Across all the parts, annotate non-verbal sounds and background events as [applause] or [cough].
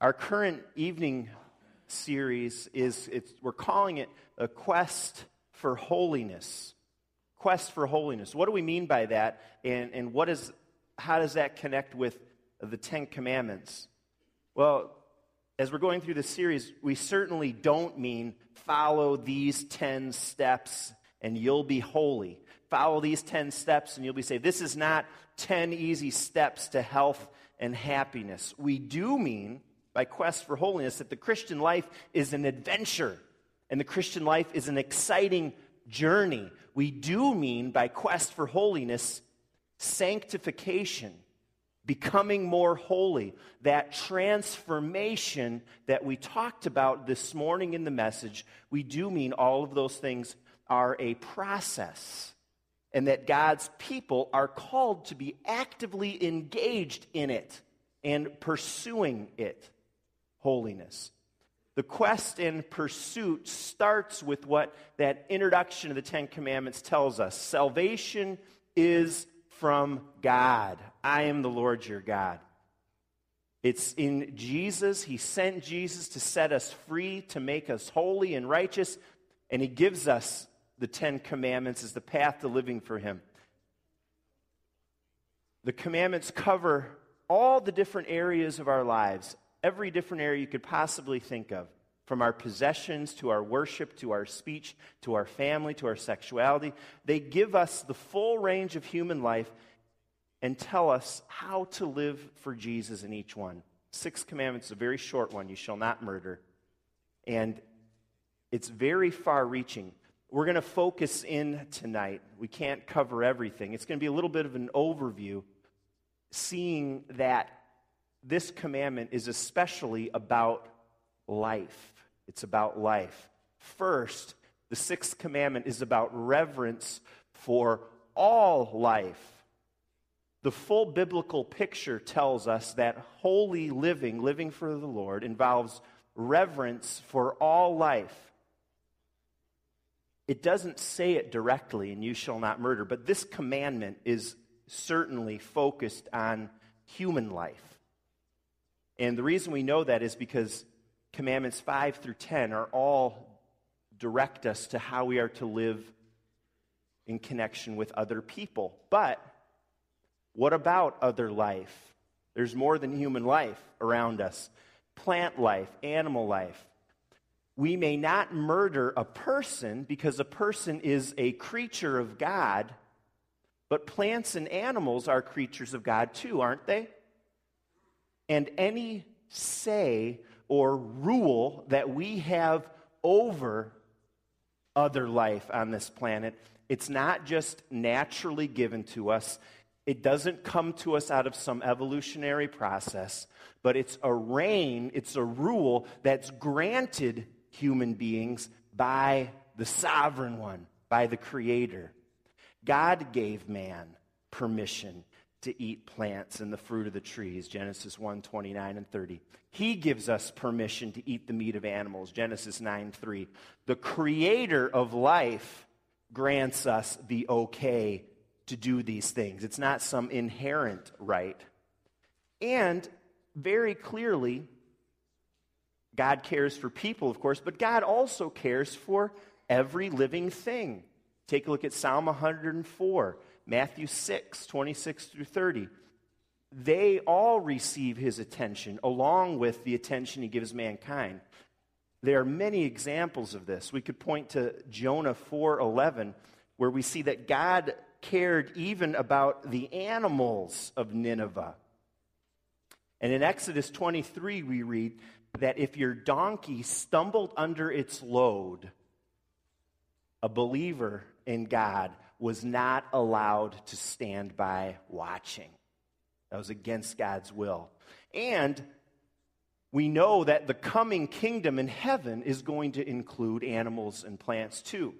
Our current evening series is we're calling it a quest for holiness. Quest for holiness. What do we mean by that? And, and what is, how does that connect with the Ten Commandments? Well, as we're going through this series, we certainly don't mean follow these 10 steps and you'll be holy. Follow these 10 steps and you'll be saved. This is not 10 easy steps to health and happiness. We do mean by quest for holiness that the Christian life is an adventure and the Christian life is an exciting journey. We do mean by quest for holiness sanctification, becoming more holy, that transformation that we talked about this morning in the message. We do mean all of those things are a process and that God's people are called to be actively engaged in it and pursuing it holiness. The quest and pursuit starts with what that introduction of the Ten Commandments tells us salvation is from God. I am the Lord your God. It's in Jesus. He sent Jesus to set us free, to make us holy and righteous, and He gives us the Ten Commandments as the path to living for Him. The commandments cover all the different areas of our lives every different area you could possibly think of from our possessions to our worship to our speech to our family to our sexuality. They give us the full range of human life and tell us how to live for Jesus in each one. Six commandments, is a very short one you shall not murder. And it's very far reaching. We're going to focus in tonight. We can't cover everything. It's going to be a little bit of an overview, seeing that this commandment is especially about life. It's about life. First, the sixth commandment is about reverence for all life. The full biblical picture tells us that holy living, living for the Lord, involves reverence for all life. It doesn't say it directly, and you shall not murder, but this commandment is certainly focused on human life. And the reason we know that is because commandments 5 through 10 are all direct us to how we are to live in connection with other people. But what about other life? There's more than human life around us plant life, animal life. We may not murder a person because a person is a creature of God, but plants and animals are creatures of God too, aren't they? And any say or rule that we have over other life on this planet. It's not just naturally given to us. It doesn't come to us out of some evolutionary process, but it's a reign, it's a rule that's granted human beings by the sovereign one, by the creator. God gave man permission to eat plants and the fruit of the trees genesis 1 29 and 30 he gives us permission to eat the meat of animals genesis 9 3 the creator of life grants us the okay to do these things. It's not some inherent right. And very clearly god cares for people of course but god also cares for every living thing. Take a look at psalm 104 Matthew 6, 26 through 30. They all receive his attention along with the attention he gives mankind. There are many examples of this. We could point to Jonah 4:11 where we see that God cared even about the animals of Nineveh. And in Exodus 23 we read that if your donkey stumbled under its load, a believer in God was not allowed to stand by watching. That was against God's will. And we know that the coming kingdom in heaven is going to include animals and plants too.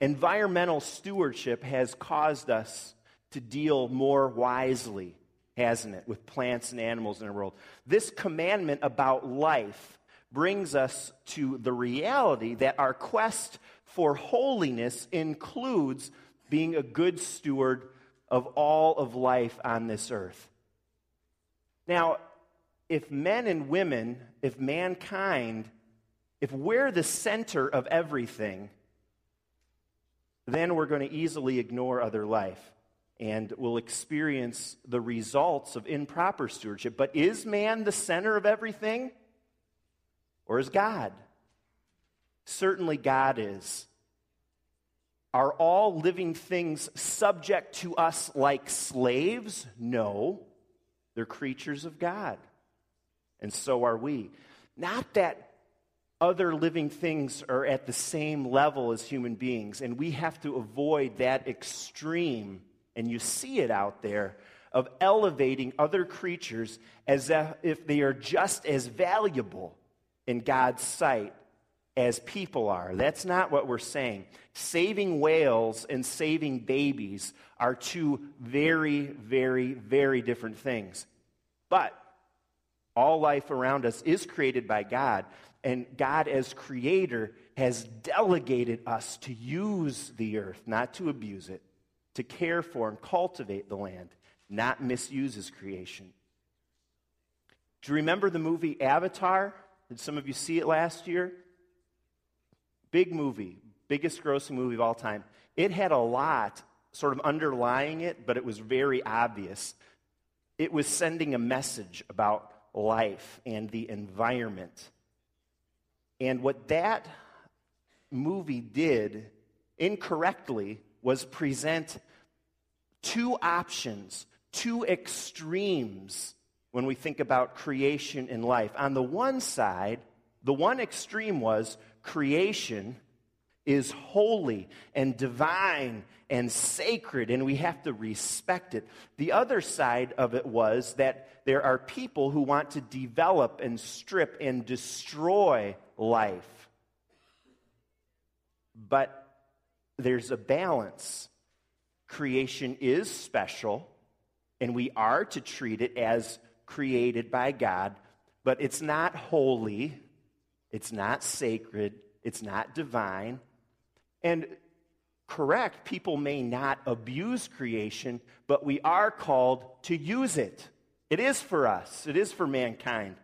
Environmental stewardship has caused us to deal more wisely, hasn't it, with plants and animals in our world. This commandment about life brings us to the reality that our quest for holiness includes being a good steward of all of life on this earth. Now, if men and women, if mankind, if we're the center of everything, then we're going to easily ignore other life and we'll experience the results of improper stewardship. But is man the center of everything? Or is God? Certainly, God is. Are all living things subject to us like slaves? No. They're creatures of God. And so are we. Not that other living things are at the same level as human beings, and we have to avoid that extreme, and you see it out there, of elevating other creatures as if they are just as valuable in God's sight as people are. That's not what we're saying. Saving whales and saving babies are two very, very, very different things. But all life around us is created by God, and God, as creator, has delegated us to use the earth, not to abuse it, to care for and cultivate the land, not misuse his creation. Do you remember the movie Avatar? Did some of you see it last year? Big movie, biggest grossing movie of all time. It had a lot sort of underlying it, but it was very obvious. It was sending a message about life and the environment. And what that movie did incorrectly was present two options, two extremes when we think about creation and life. On the one side, the one extreme was creation is holy and divine and sacred, and we have to respect it. The other side of it was that there are people who want to develop and strip and destroy life. But there's a balance. Creation is special, and we are to treat it as created by God, but it's not holy, it's not sacred, it's not divine. And correct, people may not abuse creation, but we are called to use it. It is for us, it is for mankind.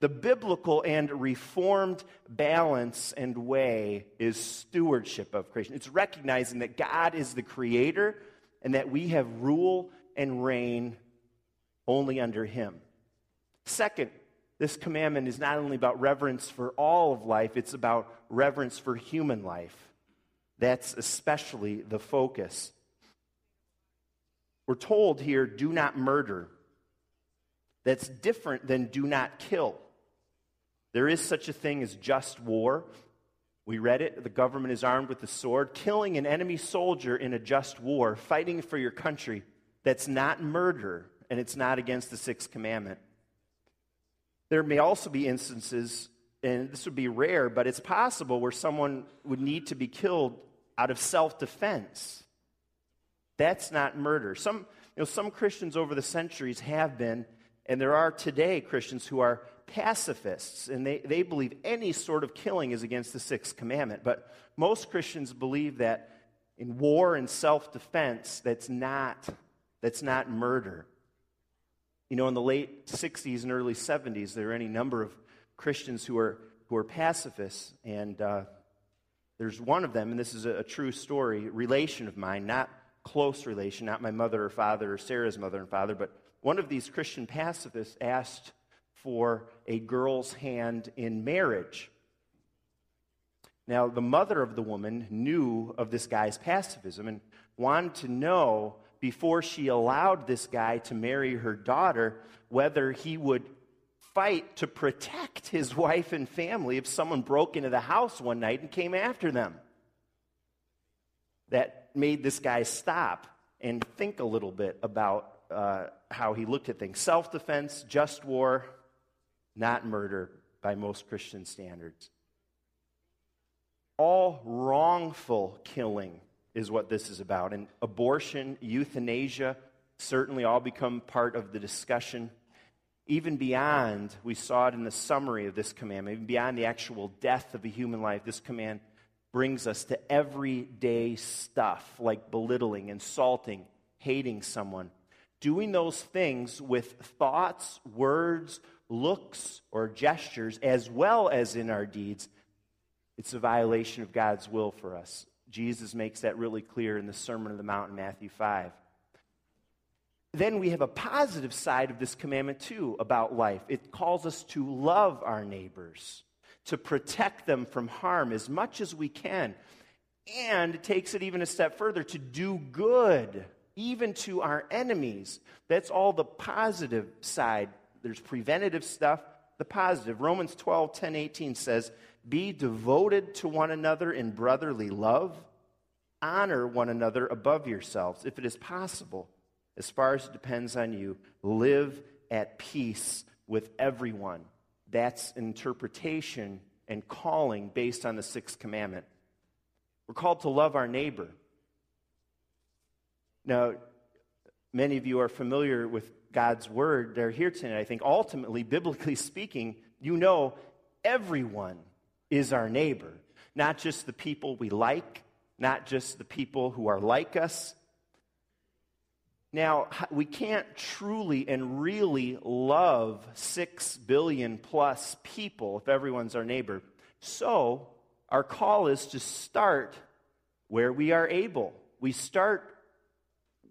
The biblical and reformed balance and way is stewardship of creation. It's recognizing that God is the creator and that we have rule and reign only under Him. Second, this commandment is not only about reverence for all of life, it's about reverence for human life. That's especially the focus. We're told here, do not murder. That's different than do not kill. There is such a thing as just war. We read it. The government is armed with the sword, killing an enemy soldier in a just war, fighting for your country. That's not murder, and it's not against the sixth commandment. There may also be instances, and this would be rare, but it's possible where someone would need to be killed out of self defense. That's not murder. Some, you know, some Christians over the centuries have been, and there are today Christians who are pacifists, and they, they believe any sort of killing is against the sixth commandment. But most Christians believe that in war and self defense, that's not, that's not murder. You know, in the late 60s and early 70s, there are any number of Christians who are, who are pacifists, and uh, there's one of them, and this is a, a true story, relation of mine, not close relation, not my mother or father or Sarah's mother and father, but one of these Christian pacifists asked for a girl's hand in marriage. Now, the mother of the woman knew of this guy's pacifism and wanted to know before she allowed this guy to marry her daughter whether he would fight to protect his [laughs] wife and family if someone broke into the house one night and came after them. That made this guy stop and think a little bit about uh, how he looked at things. Self defense, just war, not murder by most Christian standards. All wrongful killing is what this is about. And abortion, euthanasia, certainly all become part of the discussion. Even beyond, we saw it in the summary of this commandment, even beyond the actual death of a human life, this command brings us to everyday stuff like belittling, insulting, hating someone. Doing those things with thoughts, words, looks or gestures, as well as in our deeds, it's a violation of God's will for us. Jesus makes that really clear in the Sermon on the Mount in Matthew 5. Then we have a positive side of this commandment, too, about life. It calls us to love our neighbors, to protect them from harm as much as we can. And it takes it even a step further to do good, even to our enemies. That's all the positive side. There's preventative stuff, the positive. Romans 12, 10, 18 says, Be devoted to one another in brotherly love, honor one another above yourselves, if it is possible as far as it depends on you, live at peace with everyone. That's interpretation and calling based on the sixth commandment. We're called to love our neighbor. Now, many of you are familiar with God's word. They're here tonight. I think ultimately, biblically [laughs] speaking, you know everyone is our neighbor, not just the people we like, not just the people who are like us, now, we can't truly and really love six billion plus people if everyone's our neighbor. So, our call is to start where we are able. We start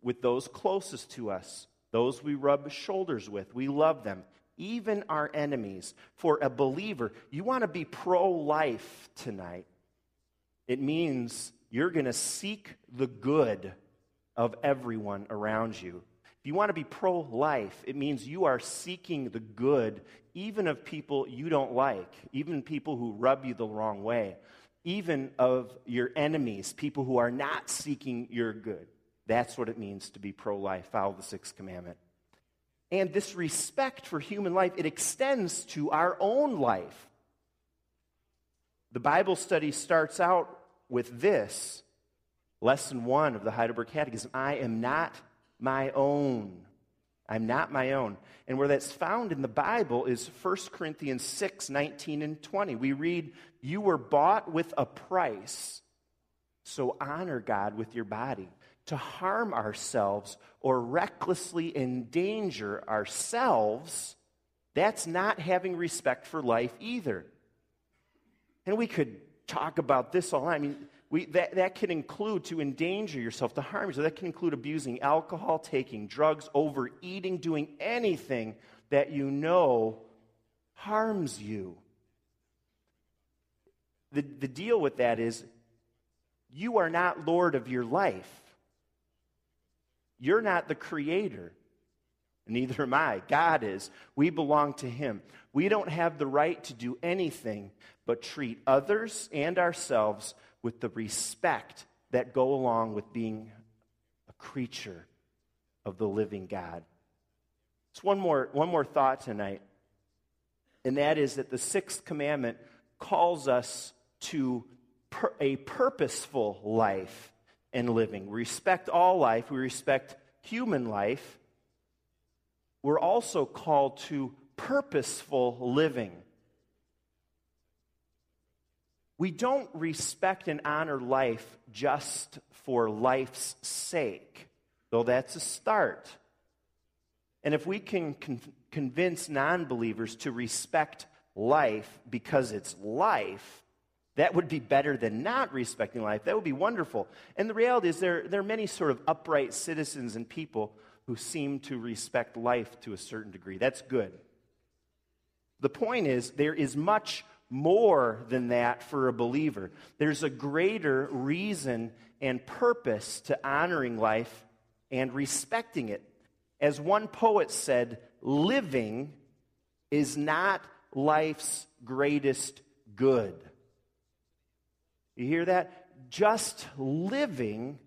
with those closest to us, those we rub shoulders with. We love them, even our enemies. For a believer, you want to be pro life tonight. It means you're going to seek the good of everyone around you. If you want to be pro life, it means you are seeking the good even of people you don't like, even people who rub you the wrong way, even of your enemies, people who are not seeking your good. That's what it means to be pro life, follow the sixth commandment. And this respect for human life, it extends to our own life. The Bible study starts out with this Lesson one of the Heidelberg Catechism I am not my own. I'm not my own. And where that's found in the Bible is 1 Corinthians 6 19 and 20. We read, You were bought with a price, so honor God with your body. To harm ourselves or recklessly endanger ourselves, that's not having respect for life either. And we could talk about this all. I mean, we, that, that can include to endanger yourself, to harm yourself. That can include abusing alcohol, taking drugs, overeating, doing anything that you know harms you. The, the deal with that is you are not Lord of your life. You're not the creator. Neither am I. God is. We belong to Him. We don't have the right to do anything but treat others and ourselves with the respect that go along with being a creature of the living God. It's one more, one more thought tonight, and that is that the sixth commandment calls us to per, a purposeful life and living. We respect all life, we respect human life. We're also called to purposeful living. We don't respect and honor life just for life's sake, though that's a start. And if we can con- convince non believers to respect life because it's life, that would be better than not respecting life. That would be wonderful. And the reality is, there, there are many sort of upright citizens and people who seem to respect life to a certain degree. That's good. The point is, there is much more than that for a believer. There's a greater reason and purpose to honoring life and respecting it. As one poet said, living is not life's greatest good. You hear that? Just living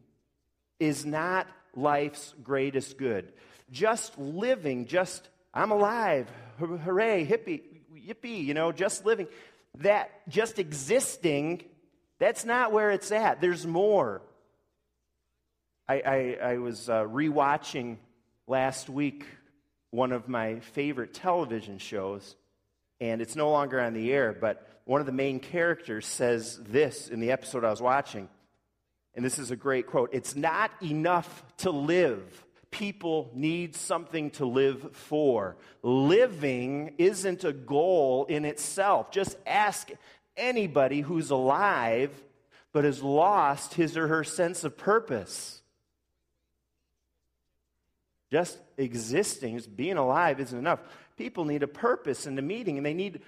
is not life's greatest good. Just living, just, I'm alive, hooray, hippie, yippee, you know, just living that just existing, that's not where it's at. There's more. I, I, I was uh, rewatching last week one of my favorite television shows, and it's no longer on the air, but one of the main characters says this in the episode I was watching. And this is a great quote It's not enough to live, people need something to live for. Living isn't a goal in itself. Just ask anybody who's alive but has lost his or her sense of purpose. Just existing, just being alive isn't enough. People need a purpose in the meeting, and they need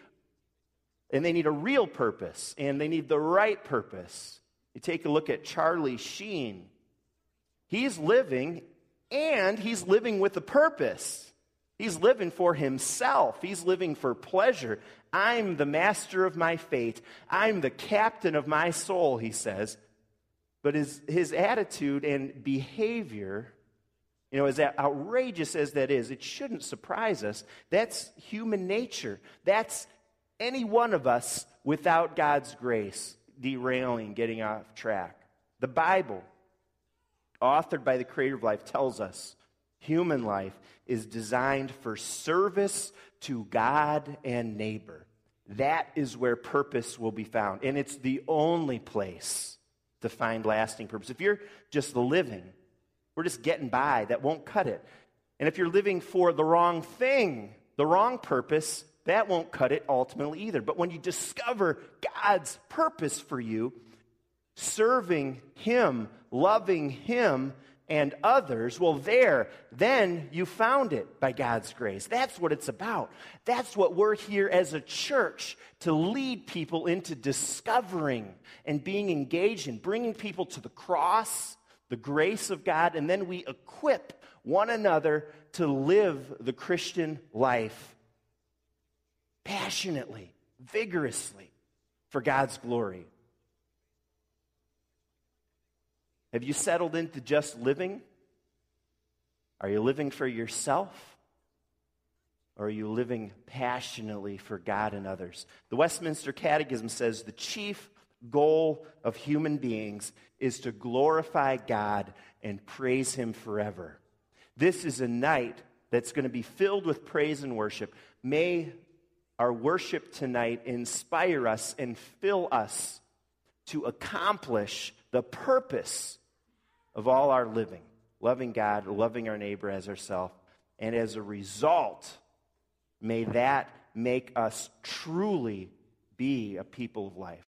and they need a real purpose, and they need the right purpose. You take a look at Charlie Sheen. He's living, and he's living with a purpose. He's living for himself. He's living for pleasure. I'm the master of my fate. I'm the captain of my soul, he says. But his, his attitude and behavior, you know, as outrageous as that is, it shouldn't surprise us. That's human nature. That's any one of us without God's grace derailing, getting off track. The Bible, authored by the creator of life, tells us human life is designed for service to God and neighbor. That is where purpose will be found. And it's the only place to find lasting purpose. If you're just living, we're just getting by, that won't cut it. And if you're living for the wrong thing, the wrong purpose, that won't cut it ultimately either. But when you discover God's purpose for you, serving Him, loving Him, and others, well, there, then you found it by God's grace. That's what it's about. That's what we're here as a church to lead people into discovering and being engaged in, bringing people to the cross, the grace of God, and then we equip one another to live the Christian life passionately, vigorously for God's glory. Have you settled into just living? Are you living for yourself? Or are you living passionately for God and others? The Westminster Catechism says the chief goal of human beings is to glorify God and praise Him forever. This is a night that's going to be filled with praise and worship. May our worship tonight inspire us and fill us to accomplish the purpose of all our living loving God, loving our neighbor as ourselves. And as a result, may that make us truly be a people of life.